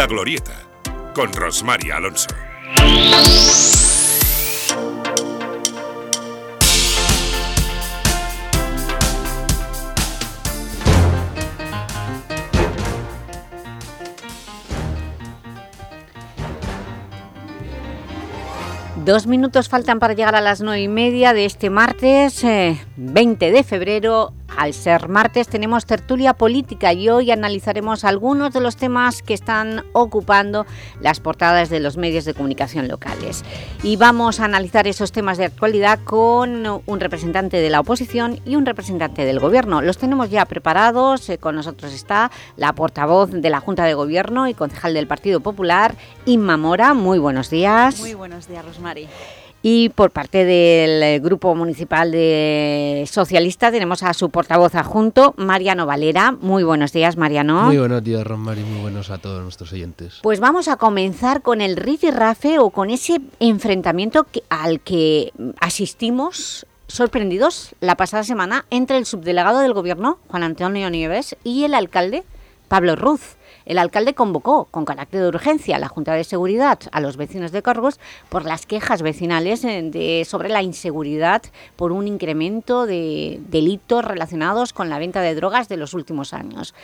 La Glorieta, con Rosmar Alonso. Dos minutos faltan para llegar a las nueve y media de este martes 20 eh, de febrero al ser martes tenemos tertulia política y hoy analizaremos algunos de los temas que están ocupando las portadas de los medios de comunicación locales. Y vamos a analizar esos temas de actualidad con un representante de la oposición y un representante del Gobierno. Los tenemos ya preparados, eh, con nosotros está la portavoz de la Junta de Gobierno y concejal del Partido Popular, Inma Mora. Muy buenos días. Muy buenos días, Rosmari. Y por parte del eh, Grupo Municipal de Socialistas tenemos a su portavoz adjunto, Mariano Valera. Muy buenos días, Mariano. Muy buenos días, Rosmar, y muy buenos a todos nuestros oyentes. Pues vamos a comenzar con el Rafe o con ese enfrentamiento al que asistimos sorprendidos la pasada semana entre el subdelegado del Gobierno, Juan Antonio Nieves, y el alcalde, Pablo Ruz. El alcalde convocó con carácter de urgencia a la Junta de Seguridad a los vecinos de Corgos por las quejas vecinales eh, sobre la inseguridad por un incremento de delitos relacionados con la venta de drogas de los últimos años.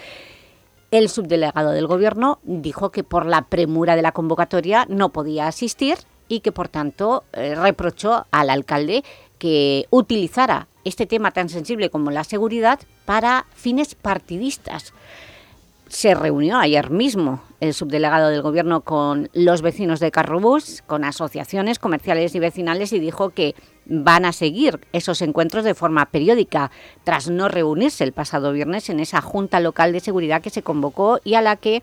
El subdelegado del Gobierno dijo que por la premura de la convocatoria no podía asistir y que, por tanto, eh, reprochó al alcalde que utilizara este tema tan sensible como la seguridad para fines partidistas se reunió ayer mismo el subdelegado del Gobierno con los vecinos de Carrobús, con asociaciones comerciales y vecinales y dijo que van a seguir esos encuentros de forma periódica tras no reunirse el pasado viernes en esa Junta Local de Seguridad que se convocó y a la que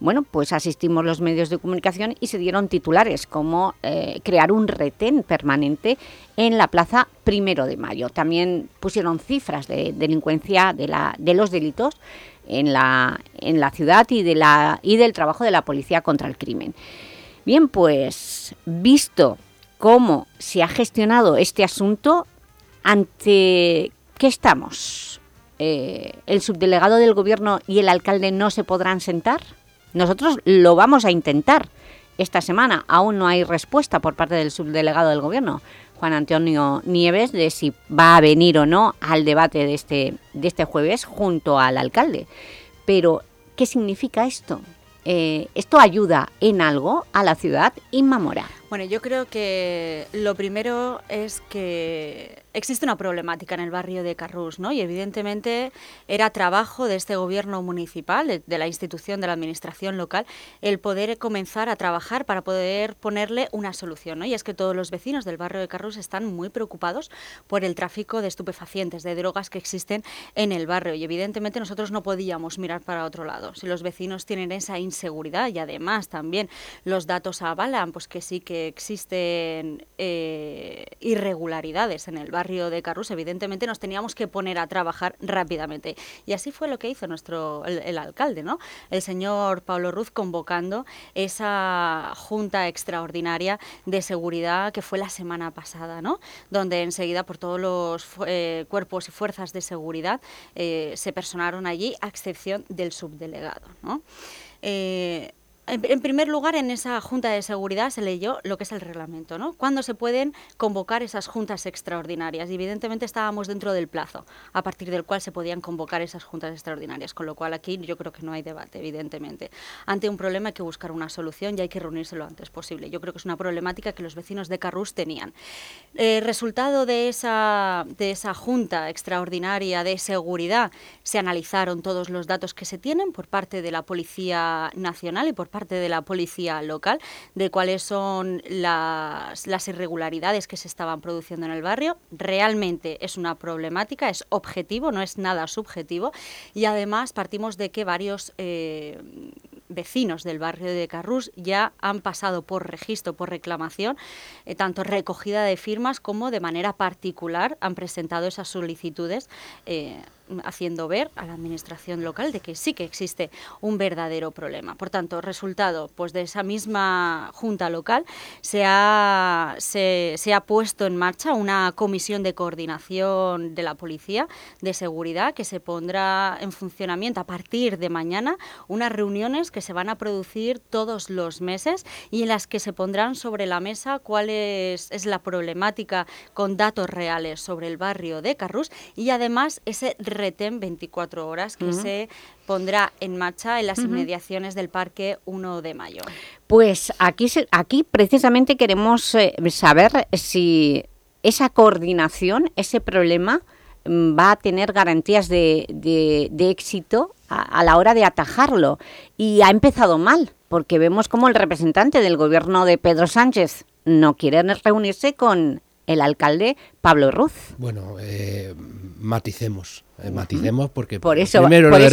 bueno, pues asistimos los medios de comunicación y se dieron titulares como eh, crear un retén permanente en la plaza Primero de Mayo. También pusieron cifras de delincuencia de, la, de los delitos en la, en la ciudad y, de la, y del trabajo de la policía contra el crimen. Bien, pues, visto cómo se ha gestionado este asunto, ¿ante qué estamos? Eh, ¿El subdelegado del Gobierno y el alcalde no se podrán sentar? Nosotros lo vamos a intentar esta semana. Aún no hay respuesta por parte del subdelegado del Gobierno. Juan Antonio Nieves de si va a venir o no al debate de este, de este jueves junto al alcalde. Pero, ¿qué significa esto? Eh, ¿Esto ayuda en algo a la ciudad? Inmamora. Bueno, yo creo que lo primero es que existe una problemática en el barrio de Carrús, ¿no? Y evidentemente era trabajo de este gobierno municipal, de, la institución de la administración local, el poder comenzar a trabajar para poder ponerle una solución, ¿no? Y es que todos los vecinos del barrio de Carrús están muy preocupados por el tráfico de estupefacientes, de drogas que existen en el barrio. Y evidentemente nosotros no podíamos mirar para otro lado. Si los vecinos tienen esa inseguridad y además también los datos avalan, pues que sí que existen eh, irregularidades en el barrio de Carrus, evidentemente nos teníamos que poner a trabajar rápidamente. Y así fue lo que hizo nuestro el, alcalde, ¿no? El señor Pablo Ruz convocando esa junta extraordinaria de seguridad que fue la semana pasada, ¿no? Donde enseguida por todos los eh, cuerpos y fuerzas de seguridad eh, se personaron allí, a excepción del subdelegado, ¿no? Eh, en, primer lugar, en esa Junta de Seguridad se leyó lo que es el reglamento, ¿no? ¿Cuándo se pueden convocar esas juntas extraordinarias? evidentemente estábamos dentro del plazo a partir del cual se podían convocar esas juntas extraordinarias, con lo cual aquí yo creo que no hay debate, evidentemente. Ante un problema hay que buscar una solución y hay que reunirse lo antes posible. Yo creo que es una problemática que los vecinos de Carrús tenían. Resultado de esa, de esa Junta extraordinaria de seguridad se analizaron todos los datos que se tienen por parte de la Policía Nacional y por parte de la policía local de cuáles son las, irregularidades que se estaban produciendo en el barrio. Realmente es una problemática, es objetivo, no es nada subjetivo y además partimos de que varios eh, vecinos del barrio de Carrús ya han pasado por registro, por reclamación, eh, tanto recogida de firmas como de manera particular han presentado esas solicitudes eh, haciendo ver a la administración local de que sí que existe un verdadero problema. Por tanto, resultado pues de esa misma junta local se ha, se, ha puesto en marcha una comisión de coordinación de la policía de seguridad que se pondrá en funcionamiento a partir de mañana unas reuniones que se van a producir todos los meses y en las que se pondrán sobre la mesa cuál es, la problemática con datos reales sobre el barrio de Carrús y además ese retén 24 horas que se pondrá en marcha en las inmediaciones del Parque 1 de Mayo. Pues aquí, aquí precisamente queremos eh, saber si esa coordinación, ese problema, mm, va a tener garantías de, éxito a, la hora de atajarlo. Y ha empezado mal, porque vemos como el representante del gobierno de Pedro Sánchez no quiere reunirse con el alcalde Pablo Ruz. Bueno, eh, maticemos, eh, maticemos porque por eso, primero lo, de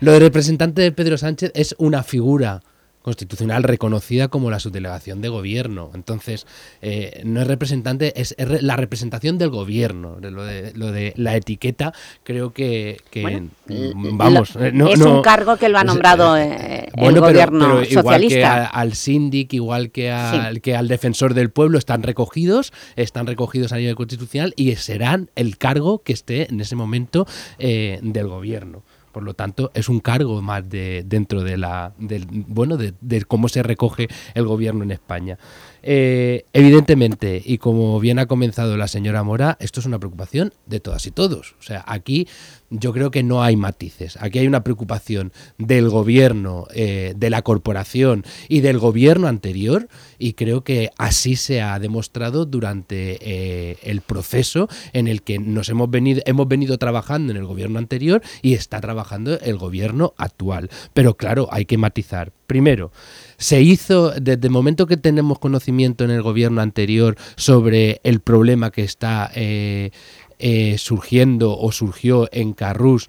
lo de representante de Pedro Sánchez es una figura constitucional reconocida como la subdelegación de gobierno. Entonces, eh, no es representante, es, la representación del gobierno. Lo de, lo de la etiqueta, creo que, vamos. Eh, es un cargo que lo ha nombrado eh, el gobierno igual Que al síndic, igual que al, que al defensor del pueblo, están recogidos, están recogidos a nivel constitucional y serán el cargo que esté en ese momento del gobierno. Por lo tanto, es un cargo más de, dentro de la, del, bueno, de, cómo se recoge el gobierno en España. Eh, evidentemente, y como bien ha comenzado la señora Mora, esto es una preocupación de todas y todos. O sea, aquí yo creo que no hay matices. Aquí hay una preocupación del gobierno, eh, de la corporación y del gobierno anterior y creo que así se ha demostrado durante eh, el proceso en el que nos hemos venido, hemos venido trabajando en el gobierno anterior y está trabajando el gobierno actual. Pero claro, hay que matizar. Primero, se hizo desde el momento que tenemos conocimiento en el gobierno anterior sobre el problema que está eh, eh, surgiendo o surgió en Carrús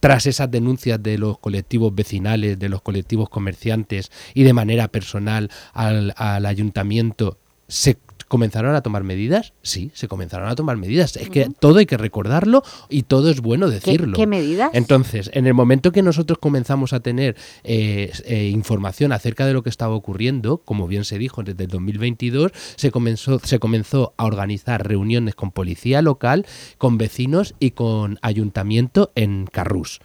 tras esas denuncias de los colectivos vecinales, de los colectivos comerciantes y de manera personal al, al ayuntamiento, se ¿Comenzaron a tomar medidas? Sí, se comenzaron a tomar medidas. Es que todo hay que recordarlo y todo es bueno decirlo. ¿Qué, medidas? Entonces, en el momento que nosotros comenzamos a tener eh, eh, información acerca de lo que estaba ocurriendo, como bien se dijo, desde el 2022 se comenzó, se comenzó a organizar reuniones con policía local, con vecinos y con ayuntamiento en Carrús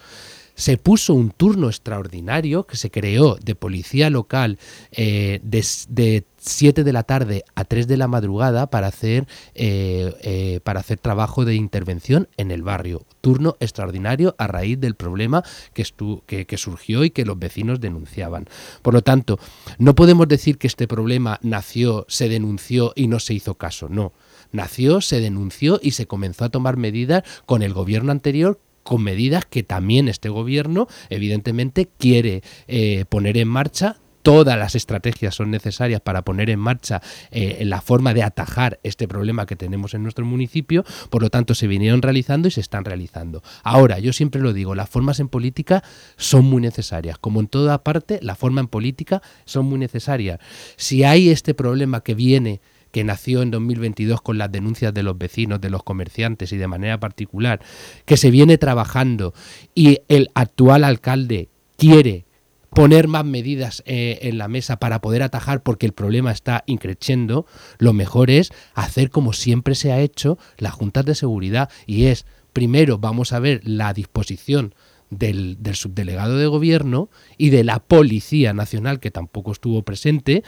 se puso un turno extraordinario que se creó de policía local eh, de, de 7 de la tarde a 3 de la madrugada para hacer, eh, eh, para hacer trabajo de intervención en el barrio. Turno extraordinario a raíz del problema que, que, que, surgió y que los vecinos denunciaban. Por lo tanto, no podemos decir que este problema nació, se denunció y no se hizo caso. No. Nació, se denunció y se comenzó a tomar medidas con el gobierno anterior con medidas que también este gobierno evidentemente quiere eh, poner en marcha todas las estrategias son necesarias para poner en marcha eh, la forma de atajar este problema que tenemos en nuestro municipio, por lo tanto se vinieron realizando y se están realizando. Ahora, yo siempre lo digo, las formas en política son muy necesarias, como en toda parte, la forma en política son muy necesarias. Si hay este problema que viene que nació en 2022 con las denuncias de los vecinos, de los comerciantes y de manera particular, que se viene trabajando y el actual alcalde quiere poner más medidas eh, en la mesa para poder atajar porque el problema está increciendo, lo mejor es hacer como siempre se ha hecho las juntas de seguridad y es, primero vamos a ver la disposición del, del, subdelegado de gobierno y de la Policía Nacional, que tampoco estuvo presente,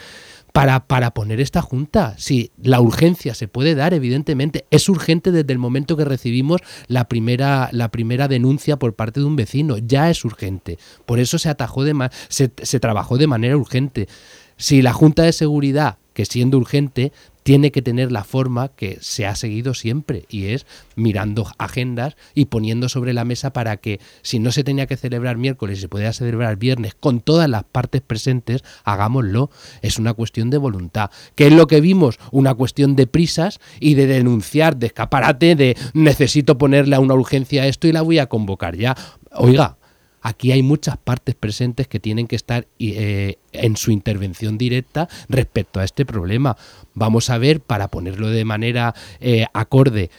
para, para poner esta junta. Si la urgencia se puede dar, evidentemente, es urgente desde el momento que recibimos la primera, la primera denuncia por parte de un vecino. Ya es urgente. Por eso se atajó de se, se trabajó de manera urgente. Si la Junta de Seguridad, que siendo urgente, tiene que tener la forma que se ha seguido siempre y es mirando agendas y poniendo sobre la mesa para que si no se tenía que celebrar miércoles y se podía celebrar viernes con todas las partes presentes, hagámoslo. Es una cuestión de voluntad. ¿Qué es lo que vimos? Una cuestión de prisas y de denunciar, de escaparate, de necesito ponerle a una urgencia esto y la voy a convocar ya. Oiga, aquí hay muchas partes presentes que tienen que estar eh, en su intervención directa respecto a este problema. Vamos a ver, para ponerlo de manera eh, acorde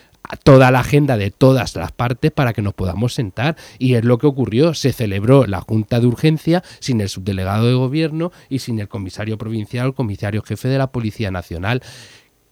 toda la agenda de todas las partes para que nos podamos sentar. Y es lo que ocurrió. Se celebró la Junta de Urgencia sin el subdelegado de gobierno y sin el comisario provincial el comisario jefe de la Policía Nacional.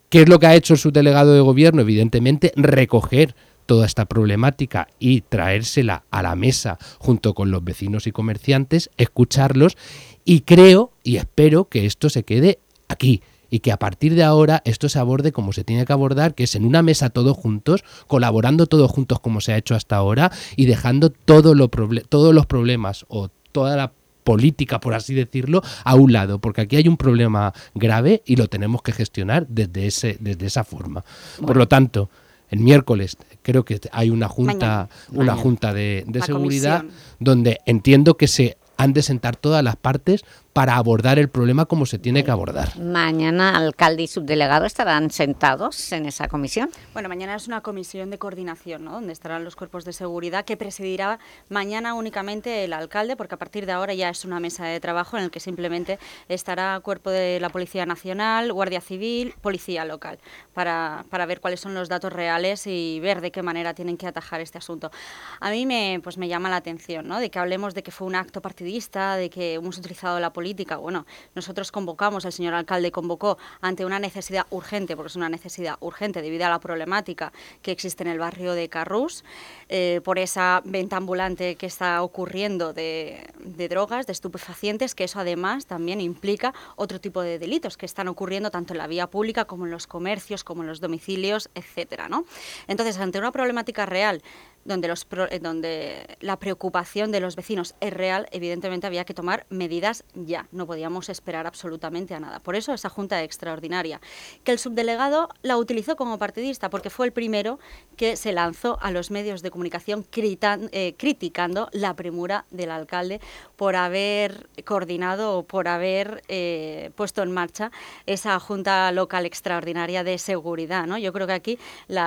¿Qué es lo que ha hecho el subdelegado de gobierno? Evidentemente, recoger toda esta problemática y traérsela a la mesa junto con los vecinos y comerciantes, escucharlos y creo y espero que esto se quede aquí y que a partir de ahora esto se aborde como se tiene que abordar, que es en una mesa todos juntos, colaborando todos juntos como se ha hecho hasta ahora y dejando todo lo todos los problemas o toda la política, por así decirlo, a un lado, porque aquí hay un problema grave y lo tenemos que gestionar desde, ese, desde esa forma. Por lo tanto, el miércoles creo que hay una junta, una junta de, seguridad donde entiendo que se han de sentar todas las partes para abordar el problema como se tiene que abordar. Mañana alcalde y subdelegado estarán sentados en esa comisión. Bueno, mañana es una comisión de coordinación, ¿no? donde estarán los cuerpos de seguridad que presidirá mañana únicamente el alcalde, porque a partir de ahora ya es una mesa de trabajo en el que simplemente estará cuerpo de la Policía Nacional, Guardia Civil, Policía Local, para, para ver cuáles son los datos reales y ver de qué manera tienen que atajar este asunto. A mí me, pues me llama la atención ¿no? de que hablemos de que fue un acto partidista, de que hemos utilizado la policía Bueno, nosotros convocamos, el señor alcalde convocó ante una necesidad urgente, porque es una necesidad urgente debido a la problemática que existe en el barrio de Carrús, eh, por esa venta ambulante que está ocurriendo de, drogas, de estupefacientes, que eso además también implica otro tipo de delitos que están ocurriendo tanto en la vía pública como en los comercios, como en los domicilios, etcétera, ¿no? Entonces, ante una problemática real eh, donde la preocupación de los vecinos es real, evidentemente había que tomar medidas ya. No podíamos esperar absolutamente a nada. Por eso esa junta extraordinaria, que el subdelegado la utilizó como partidista, porque fue el primero que se lanzó a los medios de comunicación eh, criticando la premura del alcalde por haber coordinado o por haber eh, puesto en marcha esa junta local extraordinaria de seguridad. ¿no? Yo creo que aquí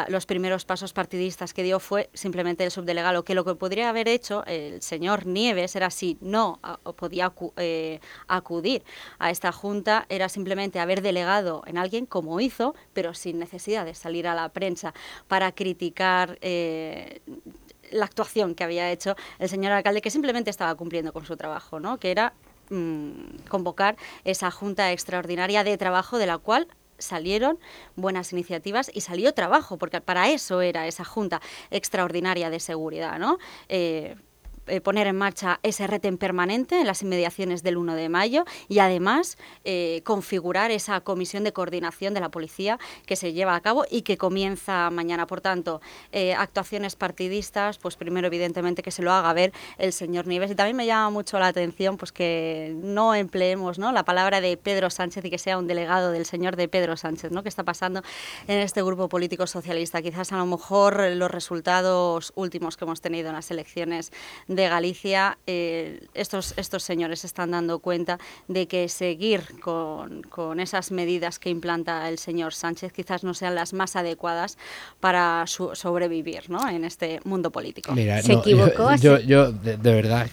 los primeros pasos partidistas que dio fue simplemente el subdelegado, que lo que podría haber hecho el señor Nieves era si no podía eh, acudir a esta junta, era simplemente haber delegado en alguien como hizo, pero sin necesidad de salir a la prensa para criticar eh, la actuación que había hecho el señor alcalde, que simplemente estaba cumpliendo con su trabajo, ¿no? que era mm, convocar esa junta extraordinaria de trabajo de la cual salieron buenas iniciativas y salió trabajo, porque para eso era esa Junta Extraordinaria de Seguridad, ¿no? Eh, poner en marcha ese retén permanente en las inmediaciones del 1 de mayo y además eh, configurar esa comisión de coordinación de la policía que se lleva a cabo y que comienza mañana. Por tanto, eh, actuaciones partidistas, pues primero evidentemente que se lo haga ver el señor Nieves y también me llama mucho la atención pues que no empleemos ¿no? la palabra de Pedro Sánchez y que sea un delegado del señor de Pedro Sánchez, ¿no? que está pasando en este grupo político socialista. Quizás a lo mejor los resultados últimos que hemos tenido en las elecciones Galicia, eh, estos, estos señores se están dando cuenta de que seguir con, con, esas medidas que implanta el señor Sánchez quizás no sean las más adecuadas para sobrevivir ¿no? en este mundo político. ¿Se equivocó? Yo, yo, de, verdad,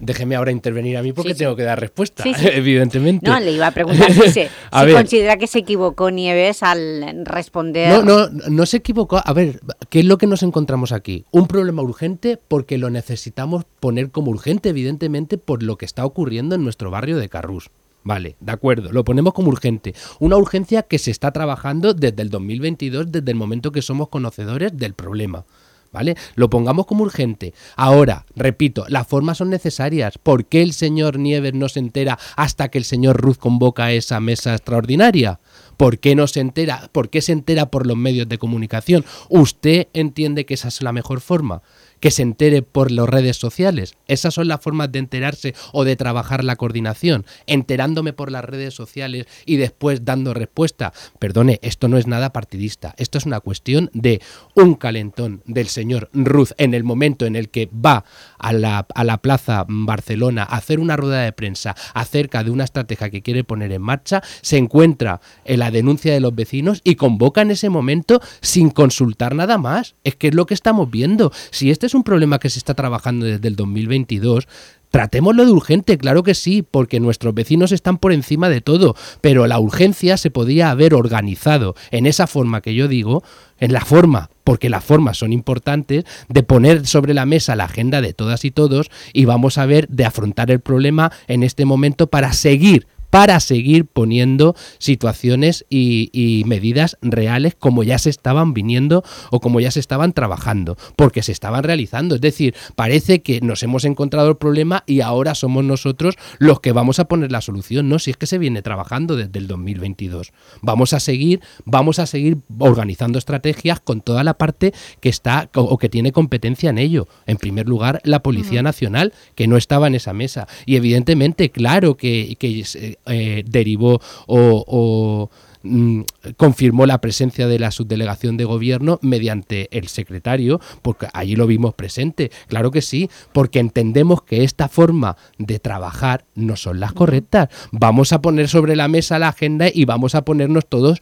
déjeme ahora intervenir a mí porque tengo que dar respuesta, evidentemente. No, le iba a preguntar si, se, si considera que se equivocó Nieves al responder. No, no, no se equivocó. A ver, ¿qué es lo que nos encontramos aquí? Un problema urgente porque lo necesitamos necesitamos poner como urgente, evidentemente, por lo que está ocurriendo en nuestro barrio de Carrús. Vale, de acuerdo, lo ponemos como urgente. Una urgencia que se está trabajando desde el 2022, desde el momento que somos conocedores del problema. ¿Vale? Lo pongamos como urgente. Ahora, repito, las formas son necesarias. ¿Por qué el señor Nieves no se entera hasta que el señor Ruz convoca esa mesa extraordinaria? ¿Por qué no se entera? ¿Por qué se entera por los medios de comunicación? ¿Usted entiende que esa es la mejor forma? Que se entere por las redes sociales. Esas son las formas de enterarse o de trabajar la coordinación. Enterándome por las redes sociales y después dando respuesta. Perdone, esto no es nada partidista. Esto es una cuestión de un calentón del señor Ruz en el momento en el que va a la, a la plaza Barcelona a hacer una rueda de prensa acerca de una estrategia que quiere poner en marcha, se encuentra en la denuncia de los vecinos y convoca en ese momento sin consultar nada más. Es que es lo que estamos viendo. Si este es un problema que se está trabajando desde el 2022, Tratémoslo de urgente, claro que sí, porque nuestros vecinos están por encima de todo, pero la urgencia se podía haber organizado en esa forma que yo digo, en la forma, porque las formas son importantes, de poner sobre la mesa la agenda de todas y todos y vamos a ver de afrontar el problema en este momento para seguir para seguir poniendo situaciones y, medidas reales como ya se estaban viniendo o como ya se estaban trabajando, porque se estaban realizando. Es decir, parece que nos hemos encontrado el problema y ahora somos nosotros los que vamos a poner la solución. No, si es que se viene trabajando desde el 2022. Vamos a seguir, vamos a seguir organizando estrategias con toda la parte que está o que tiene competencia en ello. En primer lugar, la Policía Nacional, que no estaba en esa mesa. Y evidentemente, claro que, que eh, derivó o, mm, confirmó la presencia de la subdelegación de gobierno mediante el secretario, porque allí lo vimos presente. Claro que sí, porque entendemos que esta forma de trabajar no son las correctas. Vamos a poner sobre la mesa la agenda y vamos a ponernos todos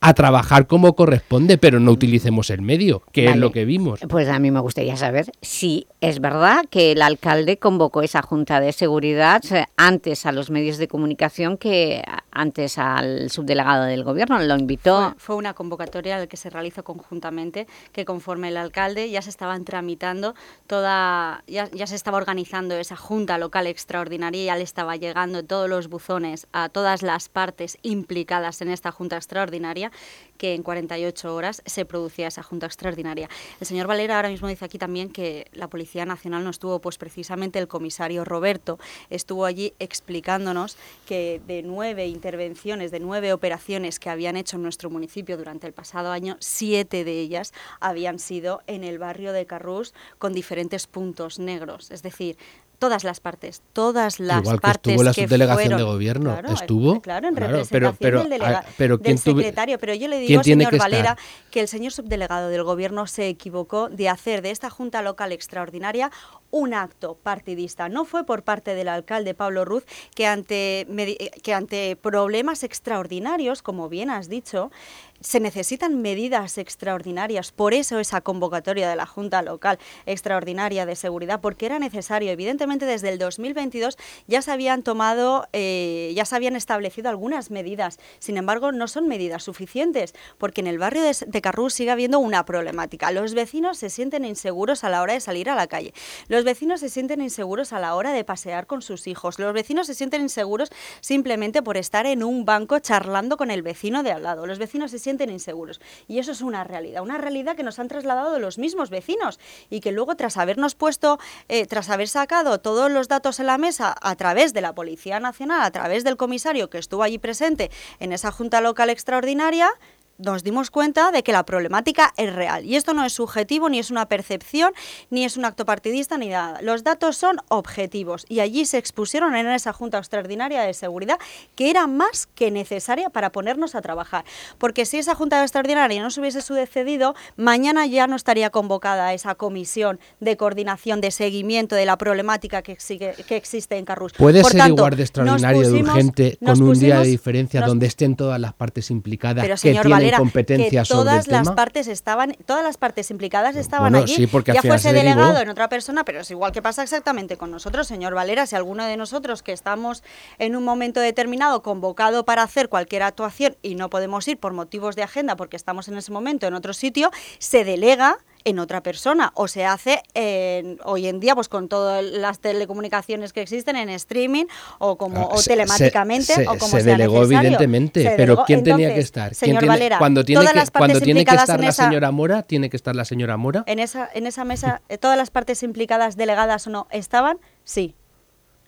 a trabajar como corresponde, pero no utilicemos el medio, que es lo que vimos. Pues a mí me gustaría saber si es verdad que el alcalde convocó esa Junta de Seguridad eh, antes a los medios de comunicación que antes al subdelegado del Gobierno, lo invitó... Fue, una convocatoria que se realizó conjuntamente, que conforme el alcalde ya se estaban tramitando toda... Ya, ya se estaba organizando esa Junta Local Extraordinaria, ya le estaba llegando todos los buzones a todas las partes implicadas en esta Junta Extraordinaria que en 48 horas se producía esa junta extraordinaria. El señor Valera ahora mismo dice aquí también que la Policía Nacional no estuvo, pues precisamente el comisario Roberto estuvo allí explicándonos que de nueve intervenciones, de nueve operaciones que habían hecho en nuestro municipio durante el pasado año, siete de ellas habían sido en el barrio de Carrús con diferentes puntos negros. Es decir, todas las partes, todas las Igual que partes estuvo la subdelegación de gobierno, estuvo, claro, en representación pero, del, ah, secretario, pero yo le digo, señor Valera, que el señor subdelegado del gobierno se equivocó de hacer de esta Junta Local Extraordinaria un acto partidista. No fue por parte del alcalde Pablo Ruz que ante, que ante problemas extraordinarios, como bien has dicho, se necesitan medidas extraordinarias, por eso esa convocatoria de la Junta Local Extraordinaria de Seguridad, porque era necesario. Evidentemente, desde el 2022 ya se habían tomado, eh, ya se habían establecido algunas medidas. Sin embargo, no son medidas suficientes, porque en el barrio de, de Carrús sigue habiendo una problemática. Los vecinos se sienten inseguros a la hora de salir a la calle. Los vecinos se sienten inseguros a la hora de pasear con sus hijos. Los vecinos se sienten inseguros simplemente por estar en un banco charlando con el vecino de al lado. Los vecinos se sienten inseguros. Y eso es una realidad, una realidad que nos han trasladado los mismos vecinos y que luego tras habernos puesto, eh, tras haber sacado todos los datos en la mesa a través de la Policía Nacional, a través del comisario que estuvo allí presente en esa Junta Local Extraordinaria, nos dimos cuenta de que la problemática es real. Y esto no es subjetivo, ni es una percepción, ni es un acto partidista, ni nada. Los datos son objetivos y allí se expusieron en esa Junta Extraordinaria de Seguridad que era más que necesaria para ponernos a trabajar. Porque si esa Junta Extraordinaria no se hubiese sucedido, mañana ya no estaría convocada esa comisión de coordinación, de seguimiento de la problemática que, que existe en Carrus. ¿Puede ser igual de extraordinario, de urgente, con un día de diferencia donde estén todas las partes implicadas que tienen competencia que todas las partes estaban, todas las partes implicadas estaban allí. ya fuese delegado en otra persona, pero es igual que pasa exactamente con nosotros, señor Valera. Si alguno de nosotros que estamos en un momento determinado convocado para hacer cualquier actuación y no podemos ir por motivos de agenda porque estamos en ese momento en otro sitio, se delega en otra persona o se hace hoy en día pues con todas las telecomunicaciones que existen en streaming o como ah, telemáticamente o como se delegó evidentemente pero quién tenía que estar señor Valera, cuando tiene que cuando tiene que estar la señora Mora tiene que estar la señora Mora en esa en esa mesa eh, todas las partes implicadas delegadas o no estaban sí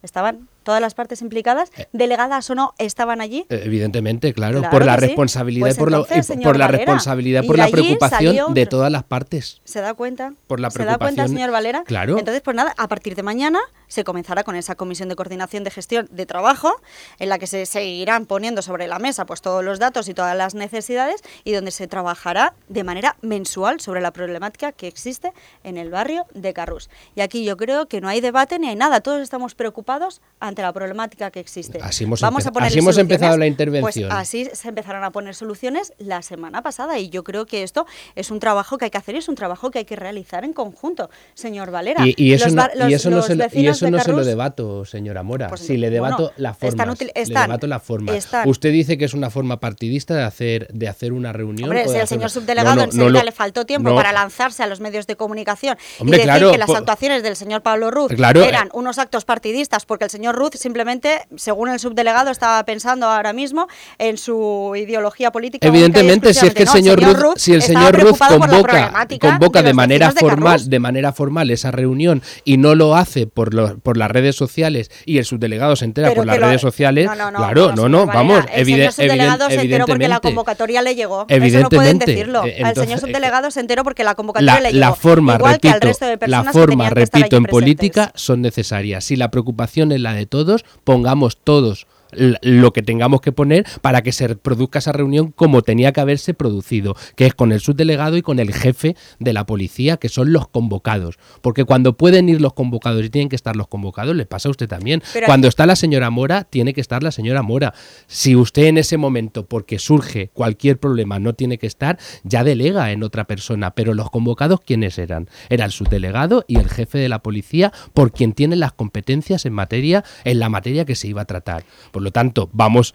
estaban todas las partes implicadas, eh. delegadas o no, estaban allí? Eh, evidentemente, claro, por la responsabilidad pues por, la, por la responsabilidad, por la preocupación de todas las partes. ¿Se da cuenta? Por la ¿Se da cuenta, señor Valera? Claro. Entonces, pues nada, a partir de mañana se comenzará con esa comisión de coordinación de gestión de trabajo, en la que se seguirán poniendo sobre la mesa pues todos los datos y todas las necesidades y donde se trabajará de manera mensual sobre la problemática que existe en el barrio de Carrús. Y aquí yo creo que no hay debate ni hay nada, todos estamos preocupados a ante la problemática que existe. Así hemos, Vamos empe- a poner así hemos empezado la Pues intervención. así se empezaron a poner soluciones la semana pasada y yo creo que esto es un trabajo que hay que hacer y es un trabajo que hay que realizar en conjunto, señor Valera. Y, y eso Los no, y eso no se, lo, y eso se debato, señora Mora. Pues, si le debato bueno, las están util- le están- debato las formas. están. Usted dice que es una forma partidista de hacer, de hacer una reunión. Hombre, o si el señor una- subdelegado No, no, enseguida lo- le faltó tiempo para lanzarse a los medios de comunicación Hombre, y decir claro, que las actuaciones del señor Pablo Ruz Claro, eran eh. unos actos partidistas, porque el señor Simplemente, según el subdelegado, estaba pensando ahora mismo en su ideología política. Evidentemente, si es que el señor, No, Ruth, si el señor Ruth convoca, convoca de manera de formal, de manera formal esa reunión y no lo hace por los, por las redes sociales y el subdelegado se entera Pero por las lo- redes sociales, No, no, no, claro, no, no, vamos, El señor subdelegado se enteró porque la evidentemente. convocatoria le llegó. Eso no pueden Evidentemente, decirlo. Al señor subdelegado se enteró porque la convocatoria La, le llegó. la forma, Igual que al repito, resto de la personas forma, que repito, en política son necesarias. Si la preocupación es la de todos, pongamos todos lo que tengamos que poner para que se produzca esa reunión como tenía que haberse producido, que es con el subdelegado y con el jefe de la policía, que son los convocados. Porque cuando pueden ir los convocados y tienen que estar los convocados, les pasa a usted también. Pero- cuando está la señora Mora, tiene que estar la señora Mora. Si usted en ese momento, porque surge cualquier problema, no tiene que estar, ya delega en otra persona. Pero los convocados, ¿quiénes eran? Era el subdelegado y el jefe de la policía, por quien tiene las competencias en materia, en la materia que se iba a tratar. Por lo tanto, vamos,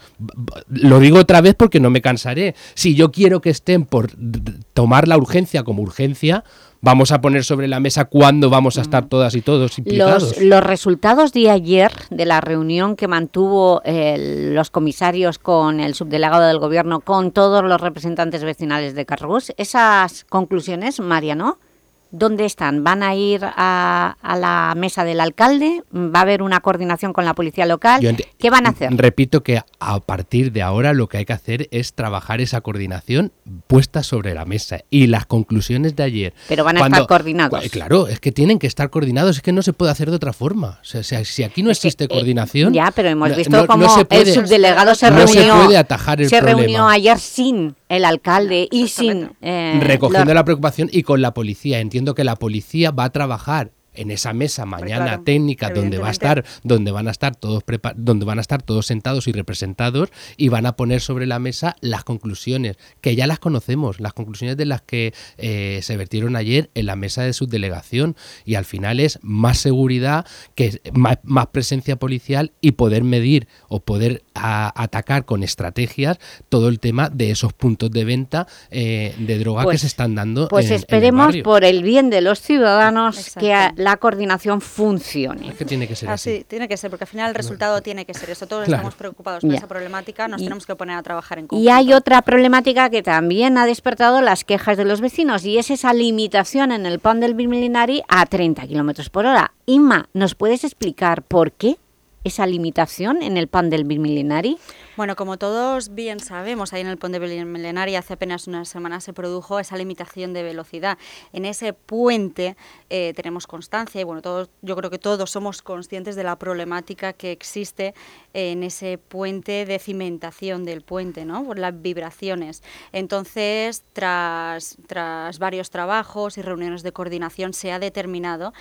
lo digo otra vez porque no me cansaré. Si yo quiero que estén por tomar la urgencia como urgencia, vamos a poner sobre la mesa cuándo vamos a estar todas y todos implicados. Los, los resultados de ayer de la reunión que mantuvo el- los comisarios con el subdelegado del Gobierno, con todos los representantes vecinales de Carrús, esas conclusiones, Mariano, ¿dónde están? ¿Van a ir a, a la mesa del alcalde? ¿Va a haber una coordinación con la policía local? ¿Qué van a hacer? Repito que a partir de ahora lo que hay que hacer es trabajar esa coordinación puesta sobre la mesa y las conclusiones de ayer. Pero van a estar coordinados. Cu- Claro, es que tienen que estar coordinados, es que no se puede hacer de otra forma. O sea, si- aquí no existe Eh, coordinación... Ya, pero hemos visto no- no cómo el subdelegado se no reunió. se puede atajar el se reunió ayer sin el alcalde y sin... eh, recogiendo los- la preocupación y con la policía. Entiendo que la policía va a trabajar en esa mesa mañana claro, técnica donde va a estar donde van a estar todos donde van a estar todos sentados y representados y van a poner sobre la mesa las conclusiones que ya las conocemos las conclusiones de las que eh, se vertieron ayer en la mesa de subdelegación. Y al final es más seguridad que más, más presencia policial y poder medir o poder a- atacar con estrategias todo el tema de esos puntos de venta eh, de droga que Pues- se están dando Pues en- en el esperemos por el bien de los ciudadanos Exacto. que a- la coordinación funcione. Es que tiene que ser así. Así, tiene que ser, porque al final el resultado tiene que ser eso. Todos Claro. estamos preocupados por Ya. esa problemática, nos Y- tenemos que poner a trabajar en Y conjunto. hay otra problemática que también ha despertado las quejas de los vecinos y es esa limitación en el pan del Bimilinari a 30 kilómetros por hora. Inma, ¿nos puedes explicar por qué esa limitación en el pan del Bimilinari? Bueno, como todos bien sabemos, ahí en el Ponte Milenaria hace apenas una semana se produjo esa limitación de velocidad. En ese puente eh, tenemos constancia y bueno, todos, yo creo que todos somos conscientes de la problemática que existe en ese puente de cimentación del puente, ¿no? Por las vibraciones. Entonces, tras, tras varios trabajos y reuniones de coordinación, se ha determinado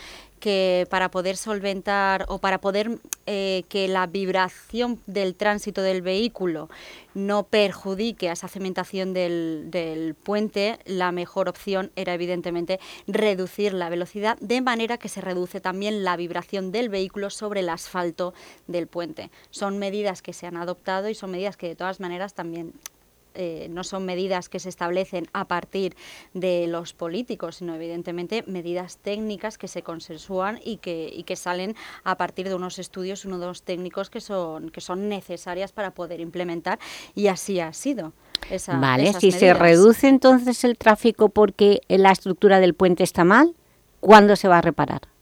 que para poder solventar o para poder eh, que la vibración del tránsito del vehículo no perjudique a esa cementación del, del puente, la mejor opción era evidentemente reducir la velocidad de manera que se reduce también la vibración del vehículo sobre el asfalto del puente. Son medidas que se han adoptado y son medidas que de todas maneras también eh, no son medidas que se establecen a partir de los políticos, sino evidentemente medidas técnicas que se consensúan y que, y que salen a partir de unos estudios, unos técnicos que son, que son necesarias para poder implementar y así ha sido. Esa, vale, si se reduce entonces el tráfico porque la estructura del puente está mal, ¿cuándo se va a reparar?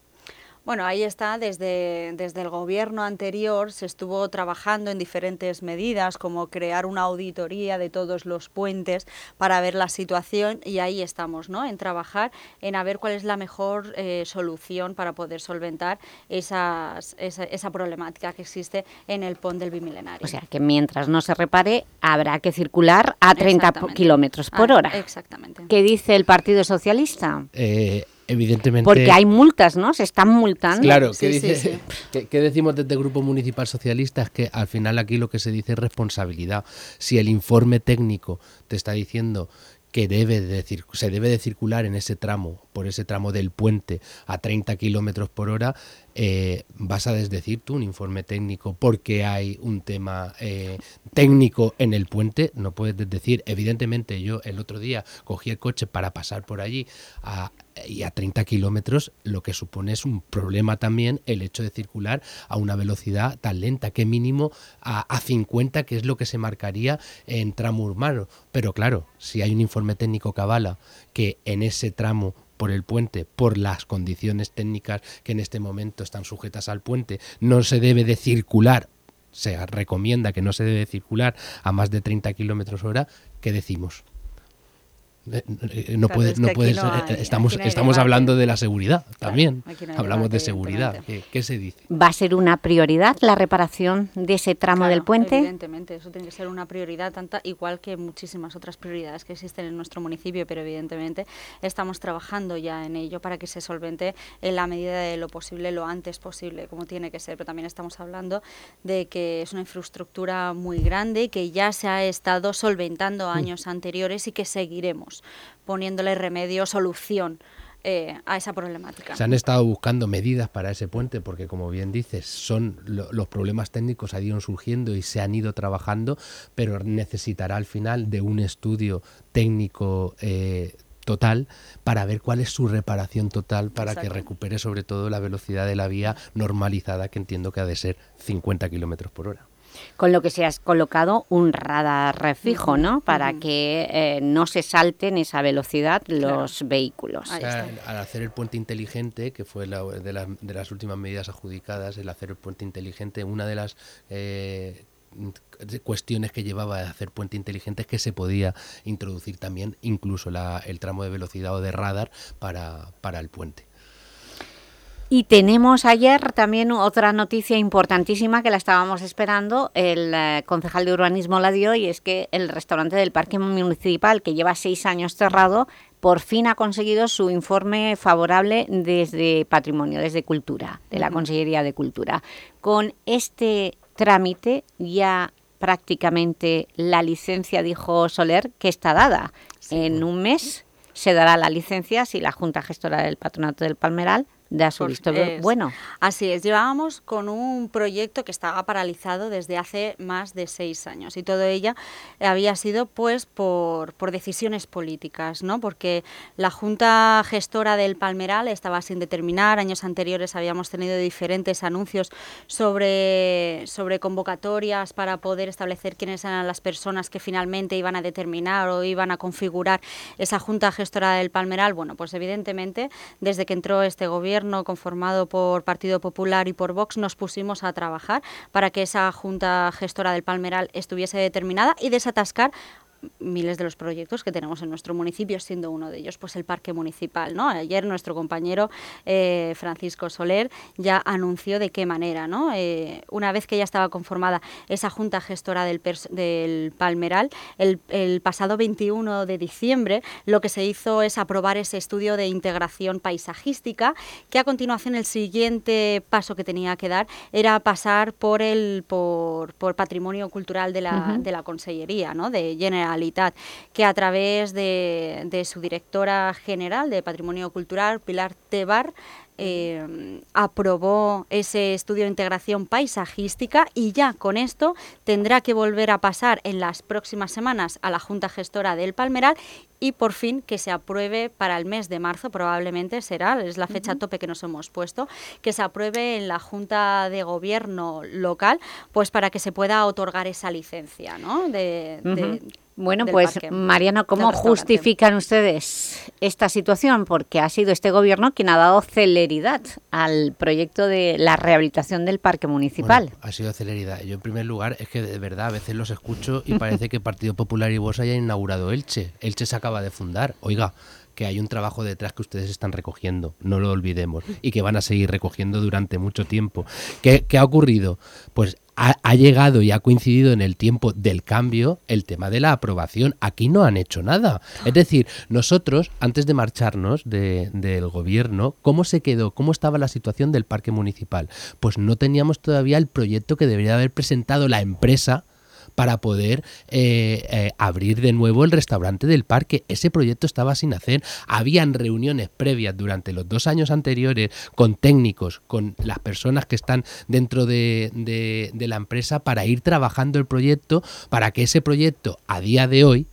Bueno, ahí está, desde, desde el gobierno anterior se estuvo trabajando en diferentes medidas, como crear una auditoría de todos los puentes para ver la situación y ahí estamos, ¿no? En trabajar, en a ver cuál es la mejor eh, solución para poder solventar esas, esa, esa problemática que existe en el pont del bimilenario. O sea, que mientras no se repare, habrá que circular a 30 po- Exactamente. kilómetros por Ah, hora. Exactamente. ¿Qué dice el Partido Socialista? Eh, Evidentemente. Porque hay multas, ¿no? Se están multando. Claro, ¿qué, dice, ¿qué, decimos desde el Grupo Municipal Socialista? Es que al final aquí lo que se dice es responsabilidad. Si el informe técnico te está diciendo que debe de, se debe de circular en ese tramo, por ese tramo del puente a 30 kilómetros por hora, eh, vas a desdecir tú un informe técnico porque hay un tema eh, técnico en el puente, no puedes decir, evidentemente yo el otro día cogí el coche para pasar por allí y a 30 kilómetros, lo que supone es un problema también el hecho de circular a una velocidad tan lenta, que mínimo a, a 50, que es lo que se marcaría en tramo urbano. Pero claro, si hay un informe técnico que que en ese tramo por el puente, por las condiciones técnicas que en este momento están sujetas al puente, no se debe de circular, se recomienda que no se debe circular a más de 30 kilómetros hora, ¿qué decimos? Eh, eh, no puede, no puede estamos, estamos hablando de la seguridad también. Hablamos de seguridad. ¿Qué, se dice? ¿Va a ser una prioridad la reparación de ese tramo del puente? Evidentemente, eso tiene que ser una prioridad, tanta igual que muchísimas otras prioridades que existen en nuestro municipio, pero evidentemente estamos trabajando ya en ello para que se solvente en la medida de lo posible, lo antes posible, como tiene que ser. Pero también estamos hablando de que es una infraestructura muy grande que ya se ha estado solventando mm. años anteriores y que seguiremos poniéndole remedio, solución. Eh, a esa problemática. Se han estado buscando medidas para ese puente porque, como bien dices, son los problemas técnicos han ido surgiendo y se han ido trabajando, pero necesitará al final de un estudio técnico eh, total para ver cuál es su reparación total para que recupere sobre todo la velocidad de la vía normalizada que entiendo que ha de ser 50 kilómetros por hora con lo que se ha colocado un radar fijo, ¿no? Para que eh, no se salten esa velocidad los vehículos. al hacer el puente inteligente, que fue de, las últimas medidas adjudicadas, el hacer el puente inteligente, una de las eh, cuestiones que llevaba a hacer puente inteligente es que se podía introducir también incluso el tramo de velocidad o de radar para, para el puente. Y tenemos ayer también otra noticia importantísima que la estábamos esperando, el eh, concejal de urbanismo la dio y es que el restaurante del Parque Municipal, que lleva seis años cerrado, por fin ha conseguido su informe favorable desde Patrimonio, desde Cultura, de la Consellería de Cultura. Con este trámite ya prácticamente la licencia, dijo Soler, que está dada. en un mes se dará la licencia si la Junta Gestora del Patronato del Palmeral de su visto bueno. Así es, llevábamos con un proyecto que estaba paralizado desde hace más de seis años y todo ella había sido pues por, por decisiones políticas, ¿no? porque la Junta Gestora del Palmeral estaba sin determinar, años anteriores habíamos tenido diferentes anuncios sobre, sobre convocatorias para poder establecer quiénes eran las personas que finalmente iban a determinar o iban a configurar esa Junta Gestora del Palmeral, bueno, pues evidentemente desde que entró este gobierno conformado por Partido Popular y por Vox nos pusimos a trabajar para que esa Junta Gestora del Palmeral estuviese determinada y desatascar miles de los proyectos que tenemos en nuestro municipio, siendo uno de ellos pues el parque municipal. ¿no? Ayer nuestro compañero eh, Francisco Soler ya anunció de qué manera, ¿no? Eh, una vez que ya estaba conformada esa junta gestora del, del Palmeral, el, el, pasado 21 de diciembre lo que se hizo es aprobar ese estudio de integración paisajística, que a continuación el siguiente paso que tenía que dar era pasar por el por, por patrimonio cultural de la, de la Consellería, ¿no? de General que a través de, de su directora general de Patrimonio Cultural, Pilar Tebar, eh, aprobó ese estudio de integración paisajística y ya con esto tendrá que volver a pasar en las próximas semanas a la Junta Gestora del Palmeral y por fin que se apruebe para el mes de marzo, probablemente será, es la fecha tope que nos hemos puesto, que se apruebe en la Junta de Gobierno local, pues para que se pueda otorgar esa licencia, ¿no? de bueno, pues Mariano, ¿cómo justifican ustedes esta situación? Porque ha sido este gobierno quien ha dado celeridad al proyecto de la rehabilitación del parque municipal. ha sido celeridad. Yo en primer lugar es que de verdad a veces los escucho y parece que Partido Popular y vos hayan inaugurado Elche. Elche se acaba de fundar. Oiga, que hay un trabajo detrás que ustedes están recogiendo, no lo olvidemos, y que van a seguir recogiendo durante mucho tiempo. ¿Qué, ha ocurrido? Pues ha, llegado y ha coincidido en el tiempo del cambio el tema de la aprobación. Aquí no han hecho nada. Es decir, nosotros, antes de marcharnos del gobierno, ¿cómo se quedó? ¿Cómo estaba la situación del parque municipal? Pues no teníamos todavía el proyecto que debería haber presentado la empresa para poder eh, eh, abrir de nuevo el restaurante del parque. Ese proyecto estaba sin hacer. Habían reuniones previas durante los dos años anteriores con técnicos, con las personas que están dentro de, de la empresa para ir trabajando el proyecto, para que ese proyecto a día de hoy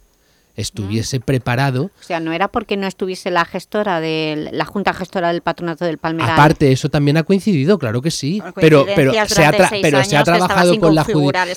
estuviese preparado. O sea, no era porque no estuviese la gestora de la junta gestora del patronato del Palmeral. Aparte, eso también ha coincidido, claro que sí, pero pero se ha, pero se ha trabajado con la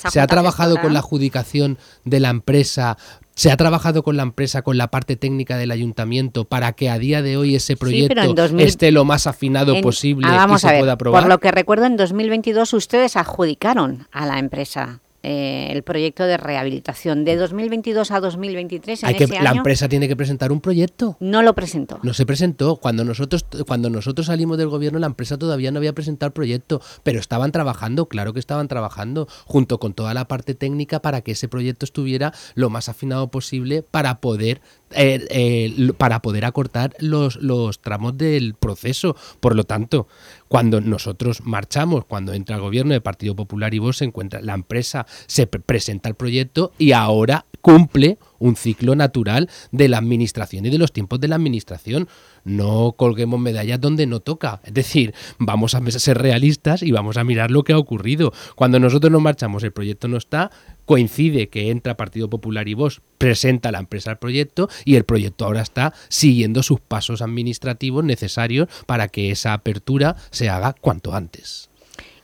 se ha trabajado con la adjudicación de la empresa se ha trabajado con la empresa, con la parte técnica del ayuntamiento, para que a día de hoy ese proyecto esté lo más afinado posible ah, y se pueda aprobar. Por lo que recuerdo, en 2022 ustedes adjudicaron a la empresa eh, el proyecto de rehabilitación. De 2022 a 2023, en Hay que, La empresa tiene que presentar un proyecto. No lo presentó. No se presentó. Cuando nosotros, cuando nosotros salimos del gobierno, la empresa todavía no había presentado el proyecto, pero estaban trabajando, claro que estaban trabajando, junto con toda la parte técnica para que ese proyecto estuviera lo más afinado posible para poder eh, eh, para poder acortar los, tramos del proceso. Por lo tanto, cuando nosotros marchamos, cuando entra el gobierno del Partido Popular y vos se encuentra la empresa, se presenta el proyecto y ahora cumple un ciclo natural de la administración y de los tiempos de la administración. No colguemos medallas donde no toca. Es decir, vamos a ser realistas y vamos a mirar lo que ha ocurrido. Cuando nosotros nos marchamos, el proyecto no está, coincide que entra Partido Popular y vos, presenta la empresa el proyecto y el proyecto ahora está siguiendo sus pasos administrativos necesarios para que esa apertura se haga cuanto antes.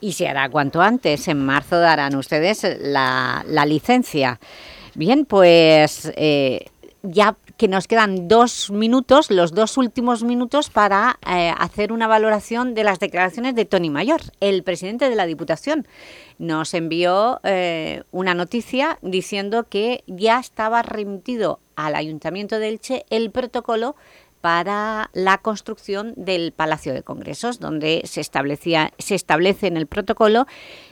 Y se hará cuanto antes. En marzo darán ustedes la, la licencia. Bien, pues eh, ya que nos quedan dos minutos, los dos últimos minutos para eh, hacer una valoración de las declaraciones de Tony Mayor, el presidente de la Diputación. Nos envió eh, una noticia diciendo que ya estaba remitido al Ayuntamiento de Elche el protocolo para la construcción del Palacio de Congresos, donde se, establecía, se establece en el protocolo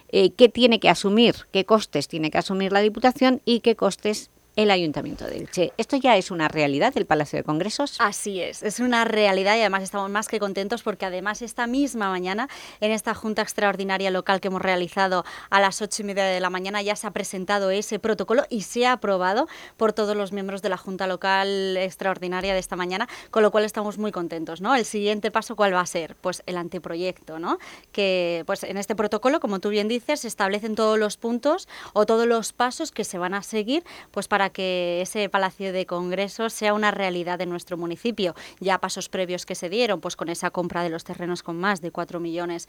qué tiene que asumir, qué costes tiene que asumir la Diputación y qué costes el Ayuntamiento de Elche. ¿Esto ya es una realidad, el Palacio de Congresos? Así es, es una realidad y además estamos más que contentos porque además esta misma mañana, en esta Junta Extraordinaria Local que hemos realizado a las ocho y media de la mañana, ya se ha presentado ese protocolo y se ha aprobado por todos los miembros de la Junta Local Extraordinaria de esta mañana, con lo cual estamos muy contentos. ¿no? El siguiente paso, ¿cuál va a ser? Pues el anteproyecto, ¿no? que pues en este protocolo, como tú bien dices, se establecen todos los puntos o todos los pasos que se van a seguir pues que ese Palacio de Congresos sea una realidad en nuestro municipio. Ya pasos previos que se dieron, pues con esa compra de los terrenos con más de 4 millones